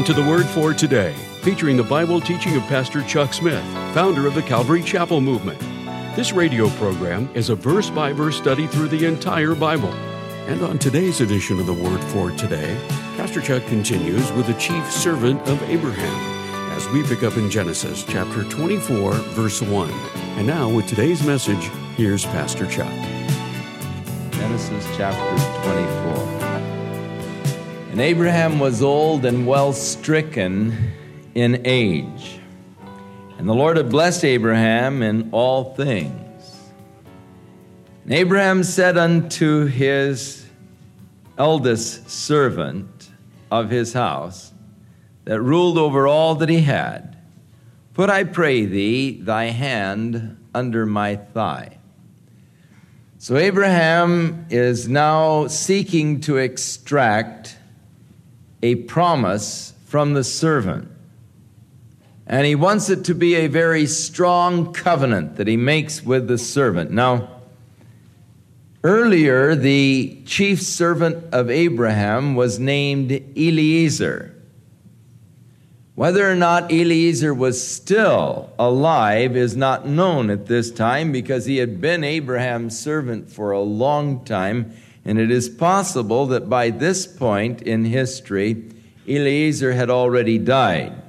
Welcome to the Word for Today, featuring the Bible teaching of Pastor Chuck Smith, founder of the Calvary Chapel Movement. This radio program is a verse by verse study through the entire Bible. And on today's edition of the Word for Today, Pastor Chuck continues with the chief servant of Abraham as we pick up in Genesis chapter 24, verse 1. And now, with today's message, here's Pastor Chuck. Genesis chapter 24. And Abraham was old and well stricken in age. And the Lord had blessed Abraham in all things. And Abraham said unto his eldest servant of his house, that ruled over all that he had, Put, I pray thee, thy hand under my thigh. So Abraham is now seeking to extract a promise from the servant. And he wants it to be a very strong covenant that he makes with the servant. Now, earlier, the chief servant of Abraham was named Eliezer. Whether or not Eliezer was still alive is not known at this time because he had been Abraham's servant for a long time and it is possible that by this point in history, Eliezer had already died.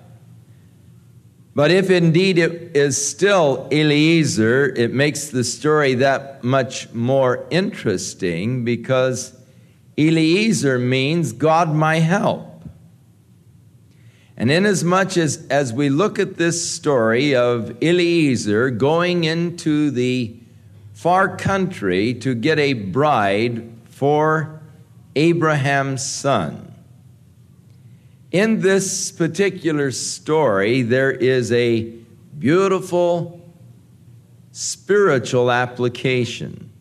But if indeed it is still Eliezer, it makes the story that much more interesting because Eliezer means God my help. And inasmuch as, as we look at this story of Eliezer going into the far country to get a bride for Abraham's son. In this particular story, there is a beautiful spiritual application.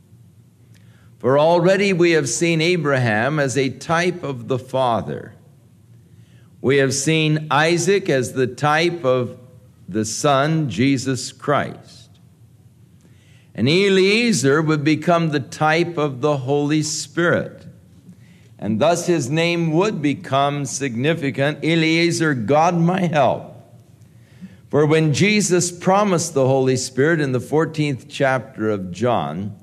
For already we have seen Abraham as a type of the Father. We have seen Isaac as the type of the Son, Jesus Christ. And Eliezer would become the type of the Holy Spirit. And thus his name would become significant Eliezer, God my help. For when Jesus promised the Holy Spirit in the 14th chapter of John,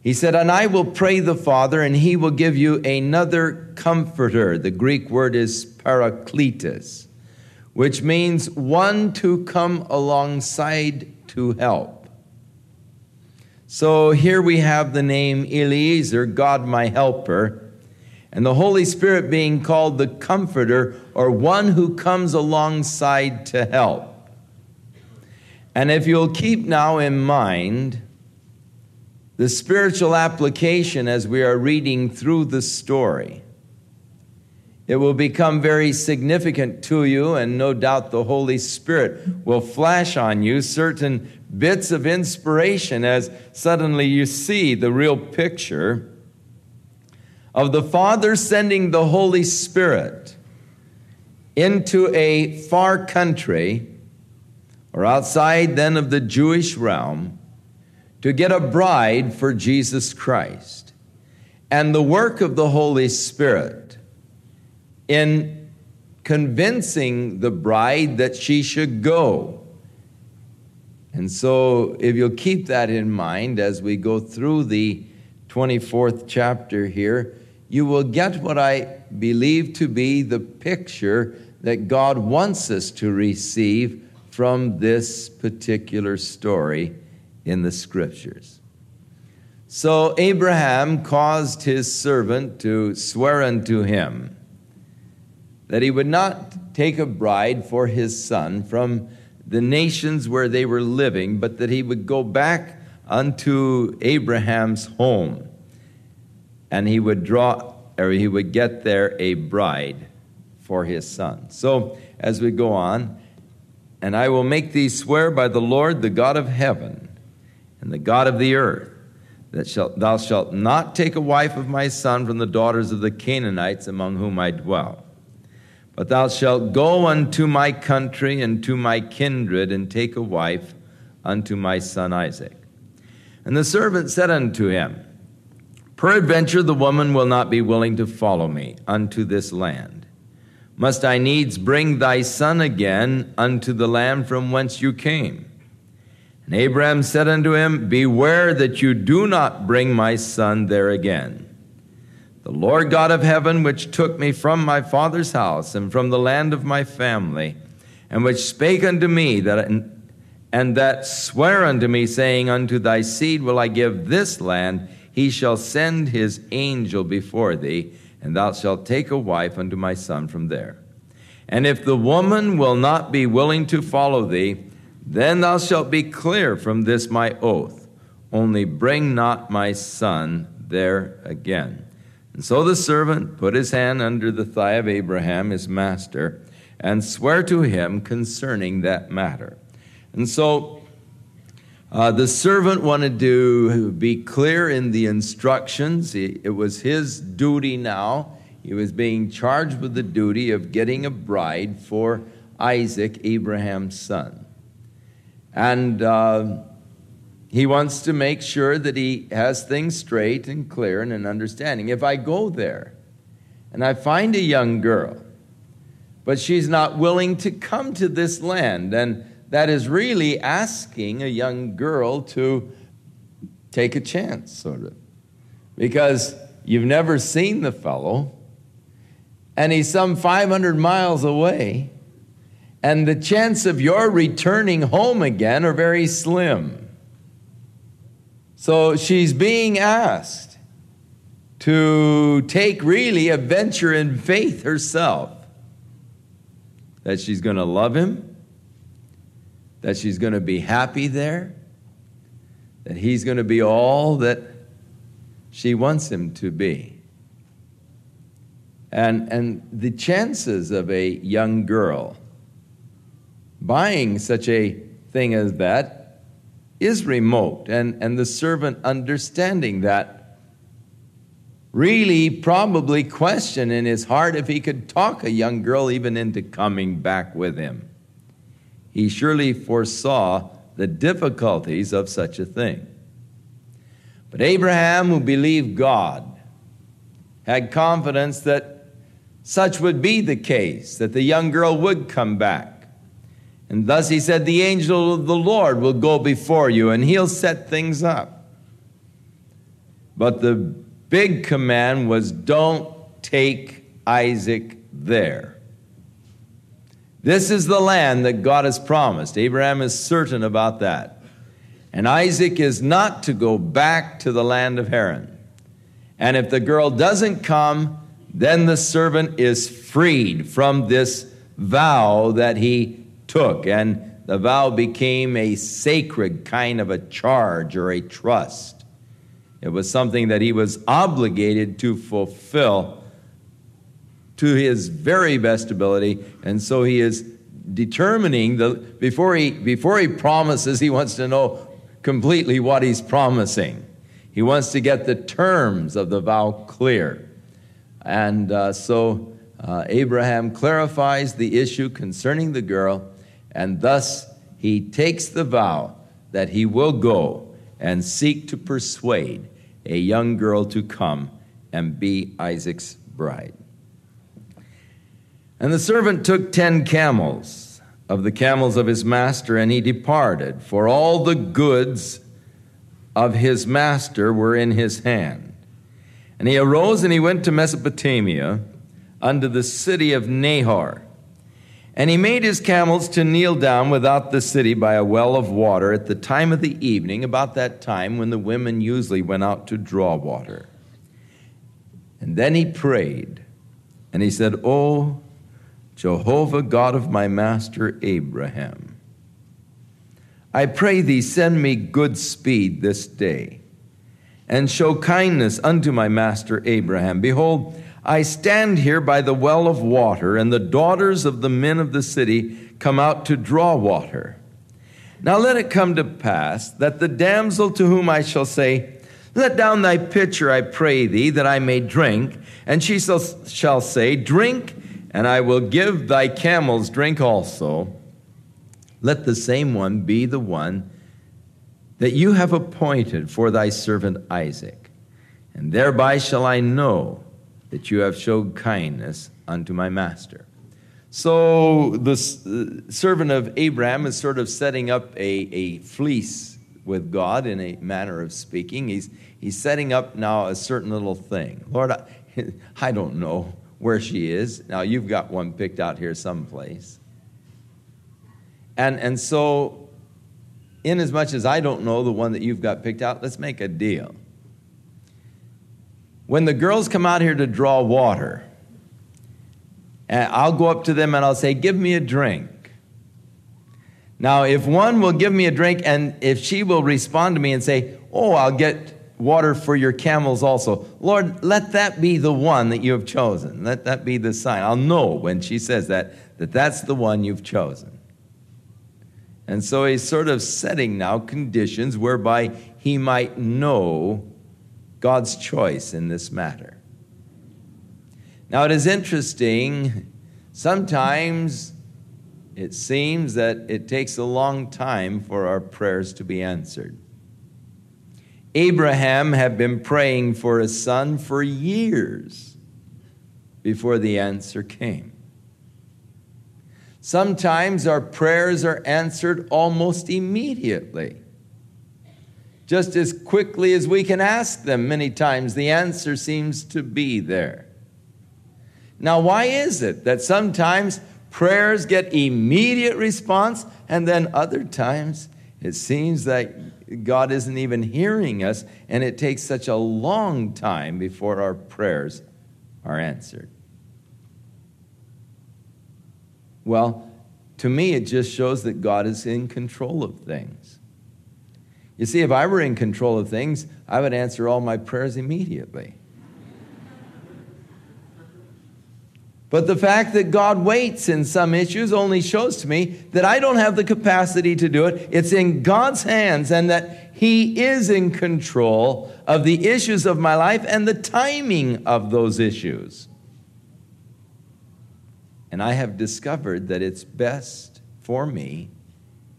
he said, And I will pray the Father, and he will give you another comforter. The Greek word is parakletos, which means one to come alongside to help. So here we have the name Eliezer, God my helper, and the Holy Spirit being called the comforter or one who comes alongside to help. And if you'll keep now in mind the spiritual application as we are reading through the story, it will become very significant to you, and no doubt the Holy Spirit will flash on you certain bits of inspiration as suddenly you see the real picture of the Father sending the Holy Spirit into a far country or outside then of the Jewish realm to get a bride for Jesus Christ. And the work of the Holy Spirit in convincing the bride that she should go and so, if you'll keep that in mind as we go through the 24th chapter here, you will get what I believe to be the picture that God wants us to receive from this particular story in the scriptures. So, Abraham caused his servant to swear unto him that he would not take a bride for his son from the nations where they were living, but that he would go back unto Abraham's home and he would draw, or he would get there a bride for his son. So, as we go on, and I will make thee swear by the Lord, the God of heaven, and the God of the earth, that shalt, thou shalt not take a wife of my son from the daughters of the Canaanites among whom I dwell but thou shalt go unto my country and to my kindred, and take a wife unto my son Isaac. And the servant said unto him, Peradventure the woman will not be willing to follow me unto this land. must I needs bring thy son again unto the land from whence you came? And Abraham said unto him, Beware that you do not bring my son there again. The Lord God of heaven, which took me from my father's house and from the land of my family, and which spake unto me that and that swear unto me, saying, Unto thy seed will I give this land, he shall send his angel before thee, and thou shalt take a wife unto my son from there. And if the woman will not be willing to follow thee, then thou shalt be clear from this my oath. Only bring not my son there again. And so the servant put his hand under the thigh of Abraham, his master, and swear to him concerning that matter. And so uh, the servant wanted to be clear in the instructions. It was his duty now. He was being charged with the duty of getting a bride for Isaac, Abraham's son. And uh, he wants to make sure that he has things straight and clear and an understanding. If I go there and I find a young girl, but she's not willing to come to this land, and that is really asking a young girl to take a chance, sort of. Because you've never seen the fellow, and he's some 500 miles away, and the chance of your returning home again are very slim. So she's being asked to take really a venture in faith herself that she's going to love him, that she's going to be happy there, that he's going to be all that she wants him to be. And, and the chances of a young girl buying such a thing as that is remote, and, and the servant understanding that really probably questioned in his heart if he could talk a young girl even into coming back with him. He surely foresaw the difficulties of such a thing. But Abraham, who believed God, had confidence that such would be the case, that the young girl would come back. And thus he said, The angel of the Lord will go before you and he'll set things up. But the big command was don't take Isaac there. This is the land that God has promised. Abraham is certain about that. And Isaac is not to go back to the land of Haran. And if the girl doesn't come, then the servant is freed from this vow that he took, and the vow became a sacred kind of a charge or a trust. It was something that he was obligated to fulfill to his very best ability, and so he is determining the before he before he promises, he wants to know completely what he's promising. He wants to get the terms of the vow clear, and uh, so uh, Abraham clarifies the issue concerning the girl and thus he takes the vow that he will go and seek to persuade a young girl to come and be Isaac's bride. And the servant took ten camels of the camels of his master, and he departed, for all the goods of his master were in his hand. And he arose and he went to Mesopotamia unto the city of Nahor and he made his camels to kneel down without the city by a well of water at the time of the evening, about that time when the women usually went out to draw water. And then he prayed, and he said, O Jehovah, God of my master Abraham, I pray thee, send me good speed this day, and show kindness unto my master Abraham. Behold, I stand here by the well of water, and the daughters of the men of the city come out to draw water. Now let it come to pass that the damsel to whom I shall say, Let down thy pitcher, I pray thee, that I may drink, and she shall, say, Drink, and I will give thy camels drink also. Let the same one be the one that you have appointed for thy servant Isaac, and thereby shall I know that you have showed kindness unto my master. So the uh, servant of Abraham is sort of setting up a, a fleece with God in a manner of speaking. He's, he's setting up now a certain little thing. Lord, I, I don't know where she is. Now, you've got one picked out here someplace. And, and so, in as much as I don't know the one that you've got picked out, let's make a deal. When the girls come out here to draw water, and I'll go up to them and I'll say, Give me a drink. Now, if one will give me a drink and if she will respond to me and say, Oh, I'll get water for your camels also. Lord, let that be the one that you have chosen. Let that be the sign. I'll know when she says that, that that's the one you've chosen. And so he's sort of setting now conditions whereby he might know God's choice in this matter. Now, it is interesting, sometimes it seems that it takes a long time for our prayers to be answered. Abraham had been praying for a son for years before the answer came. Sometimes our prayers are answered almost immediately. Just as quickly as we can ask them, many times the answer seems to be there. Now, why is it that sometimes prayers get immediate response and then other times it seems that God isn't even hearing us, and it takes such a long time before our prayers are answered. Well, to me, it just shows that God is in control of things. You see, if I were in control of things, I would answer all my prayers immediately. But the fact that God waits in some issues only shows to me that I don't have the capacity to do it. It's in God's hands and that He is in control of the issues of my life and the timing of those issues. And I have discovered that it's best for me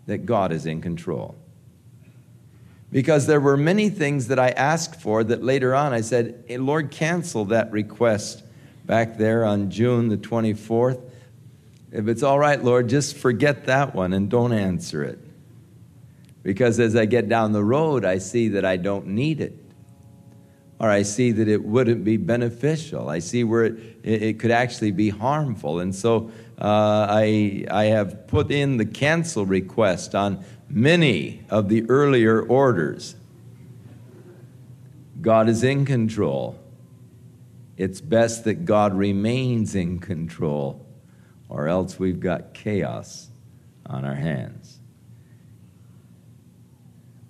that God is in control. Because there were many things that I asked for that later on I said, hey, Lord, cancel that request back there on June the 24th. If it's all right, Lord, just forget that one and don't answer it. Because as I get down the road, I see that I don't need it. Or I see that it wouldn't be beneficial. I see where it, it could actually be harmful. And so uh, I, I have put in the cancel request on many of the earlier orders. God is in control. It's best that God remains in control, or else we've got chaos on our hands.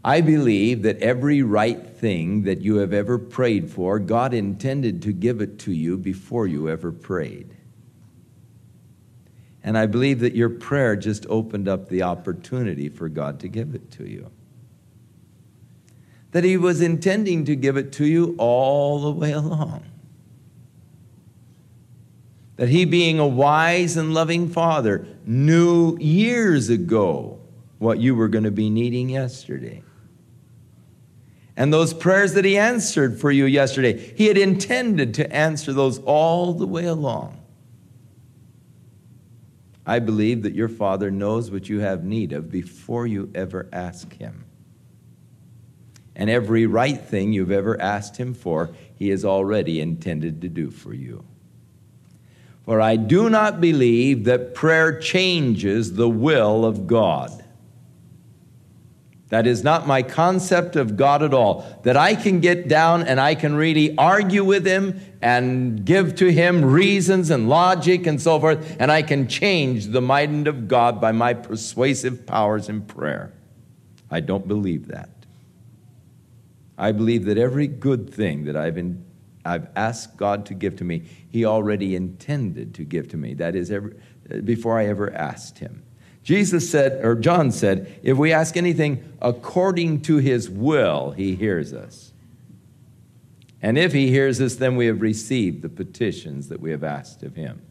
I believe that every right thing that you have ever prayed for, God intended to give it to you before you ever prayed. And I believe that your prayer just opened up the opportunity for God to give it to you. That He was intending to give it to you all the way along that he, being a wise and loving father, knew years ago what you were going to be needing yesterday. And those prayers that he answered for you yesterday, he had intended to answer those all the way along. I believe that your Father knows what you have need of before you ever ask him. And every right thing you've ever asked him for, he has already intended to do for you. For I do not believe that prayer changes the will of God. That is not my concept of God at all. That I can get down and I can really argue with Him and give to Him reasons and logic and so forth, and I can change the mind of God by my persuasive powers in prayer. I don't believe that. I believe that every good thing that I've in, I've asked God to give to me, He already intended to give to me. That is, ever, before I ever asked Him. Jesus said, or John said, if we ask anything according to His will, He hears us. And if He hears us, then we have received the petitions that we have asked of Him.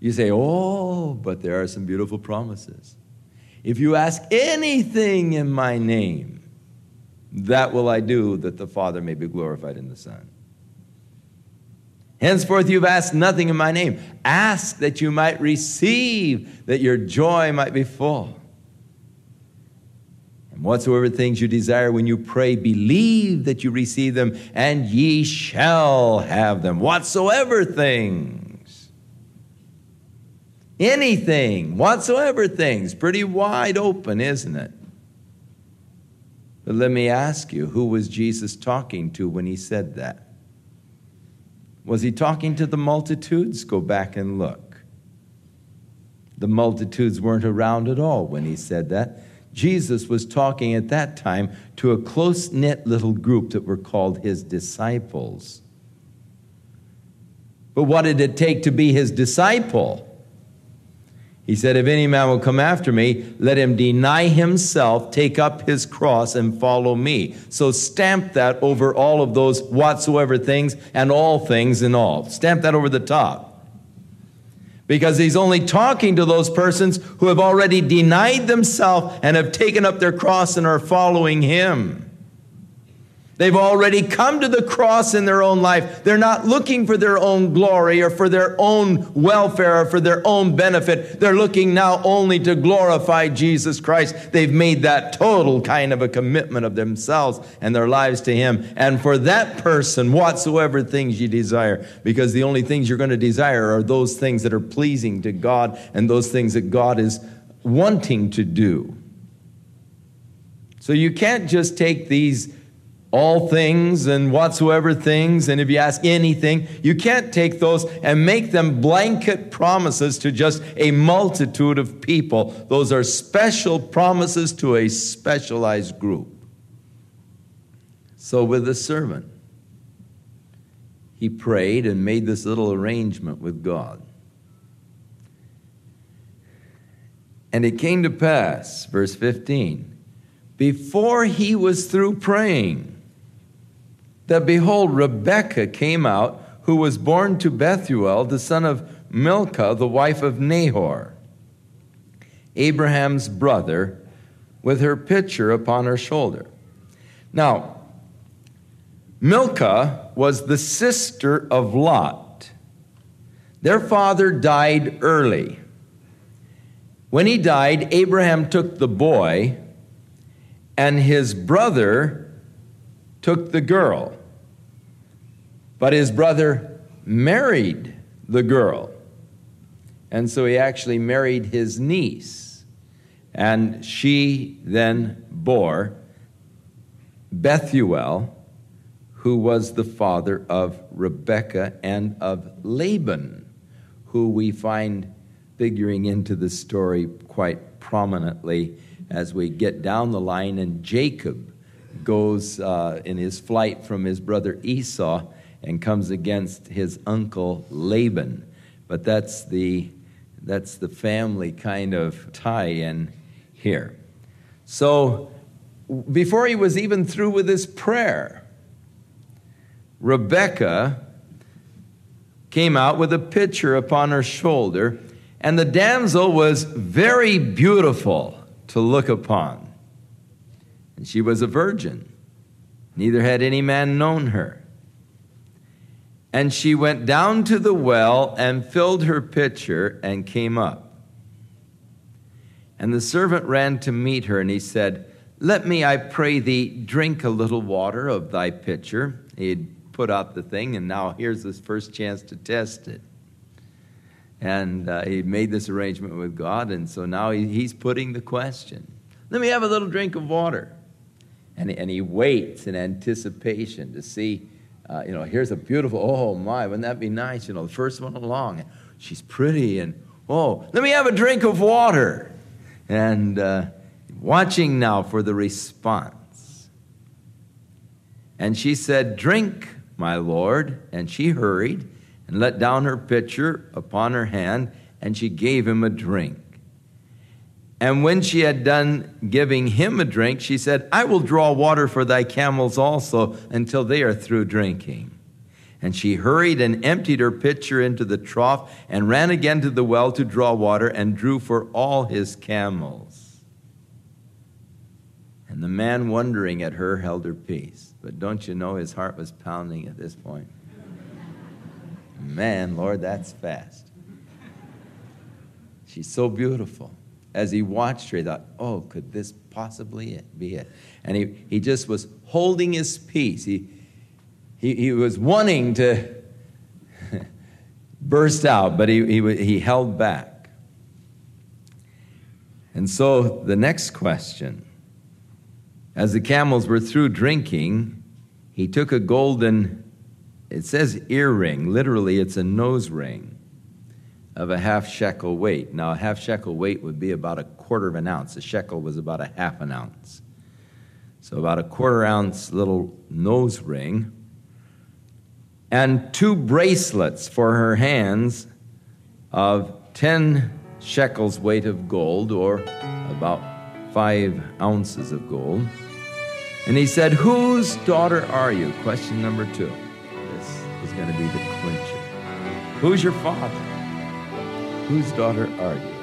You say, oh, but there are some beautiful promises. If you ask anything in my name, that will I do that the Father may be glorified in the Son. Henceforth, you've asked nothing in my name. Ask that you might receive, that your joy might be full. And whatsoever things you desire when you pray, believe that you receive them, and ye shall have them. Whatsoever things. Anything, whatsoever things. Pretty wide open, isn't it? But let me ask you who was Jesus talking to when he said that? Was he talking to the multitudes? Go back and look. The multitudes weren't around at all when he said that. Jesus was talking at that time to a close knit little group that were called his disciples. But what did it take to be his disciple? He said, If any man will come after me, let him deny himself, take up his cross, and follow me. So stamp that over all of those whatsoever things and all things in all. Stamp that over the top because he's only talking to those persons who have already denied themselves and have taken up their cross and are following him. They've already come to the cross in their own life. They're not looking for their own glory or for their own welfare or for their own benefit. They're looking now only to glorify Jesus Christ. They've made that total kind of a commitment of themselves and their lives to Him. And for that person, whatsoever things you desire, because the only things you're going to desire are those things that are pleasing to God and those things that God is wanting to do. So you can't just take these all things and whatsoever things, and if you ask anything, you can't take those and make them blanket promises to just a multitude of people. Those are special promises to a specialized group. So, with the servant, he prayed and made this little arrangement with God. And it came to pass, verse 15, before he was through praying, that behold, Rebekah came out, who was born to Bethuel, the son of Milcah, the wife of Nahor, Abraham's brother, with her pitcher upon her shoulder. Now, Milcah was the sister of Lot. Their father died early. When he died, Abraham took the boy, and his brother took the girl. But his brother married the girl. And so he actually married his niece. And she then bore Bethuel, who was the father of Rebekah and of Laban, who we find figuring into the story quite prominently as we get down the line. And Jacob goes uh, in his flight from his brother Esau and comes against his uncle Laban. But that's the, that's the family kind of tie in here. So before he was even through with his prayer, Rebecca came out with a pitcher upon her shoulder, and the damsel was very beautiful to look upon. And she was a virgin, neither had any man known her. And she went down to the well and filled her pitcher and came up. And the servant ran to meet her, and he said, Let me, I pray thee, drink a little water of thy pitcher. He had put out the thing, and now here's his first chance to test it. And uh, he made this arrangement with God, and so now he, he's putting the question Let me have a little drink of water. And, and he waits in anticipation to see uh, you know, here's a beautiful, oh my, wouldn't that be nice? You know, the first one along, she's pretty, and oh, let me have a drink of water. And uh, watching now for the response. And she said, Drink, my Lord. And she hurried and let down her pitcher upon her hand, and she gave him a drink. And when she had done giving him a drink, she said, I will draw water for thy camels also until they are through drinking. And she hurried and emptied her pitcher into the trough and ran again to the well to draw water and drew for all his camels. And the man, wondering at her, held her peace. But don't you know his heart was pounding at this point? Man, Lord, that's fast. She's so beautiful. As he watched her, he thought, oh, could this possibly be it? And he, he just was holding his peace. He, he, he was wanting to burst out, but he, he, he held back. And so the next question as the camels were through drinking, he took a golden, it says earring, literally, it's a nose ring of a half shekel weight. Now, a half shekel weight would be about a quarter of an ounce. A shekel was about a half an ounce. So, about a quarter ounce little nose ring. And two bracelets for her hands of 10 shekels weight of gold, or about five ounces of gold. And he said, Whose daughter are you? Question number two. This is going to be the clincher. Who's your father? Whose daughter are you?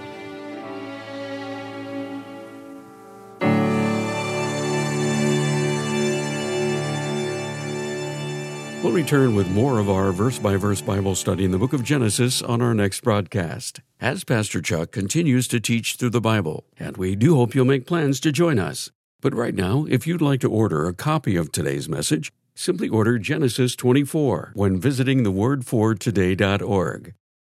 We'll return with more of our verse by verse Bible study in the book of Genesis on our next broadcast, as Pastor Chuck continues to teach through the Bible, and we do hope you'll make plans to join us. But right now, if you'd like to order a copy of today's message, simply order Genesis 24 when visiting thewordfortoday.org.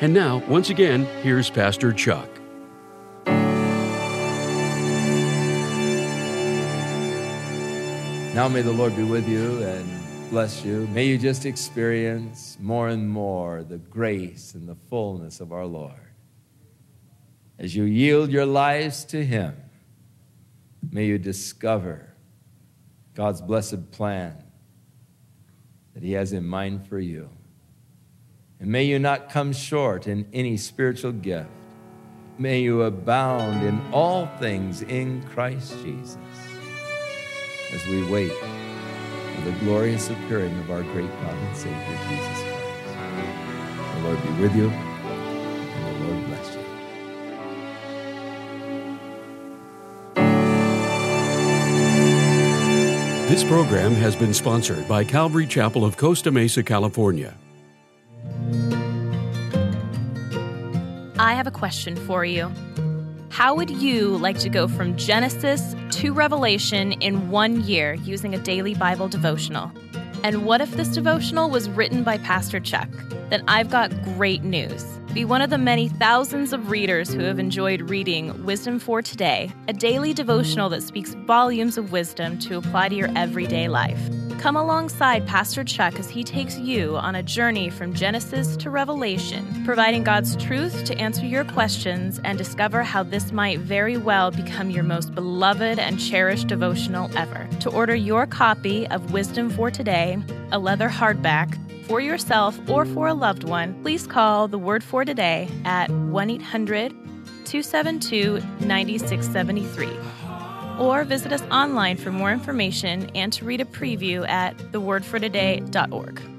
And now, once again, here's Pastor Chuck. Now may the Lord be with you and bless you. May you just experience more and more the grace and the fullness of our Lord. As you yield your lives to Him, may you discover God's blessed plan that He has in mind for you. And may you not come short in any spiritual gift. May you abound in all things in Christ Jesus as we wait for the glorious appearing of our great God and Savior, Jesus Christ. The Lord be with you, and the Lord bless you. This program has been sponsored by Calvary Chapel of Costa Mesa, California. I have a question for you. How would you like to go from Genesis to Revelation in one year using a daily Bible devotional? And what if this devotional was written by Pastor Chuck? Then I've got great news. Be one of the many thousands of readers who have enjoyed reading Wisdom for Today, a daily devotional that speaks volumes of wisdom to apply to your everyday life. Come alongside Pastor Chuck as he takes you on a journey from Genesis to Revelation, providing God's truth to answer your questions and discover how this might very well become your most beloved and cherished devotional ever. To order your copy of Wisdom for Today, a leather hardback, for yourself or for a loved one, please call the Word for Today at 1 800 272 9673 or visit us online for more information and to read a preview at thewordfortoday.org.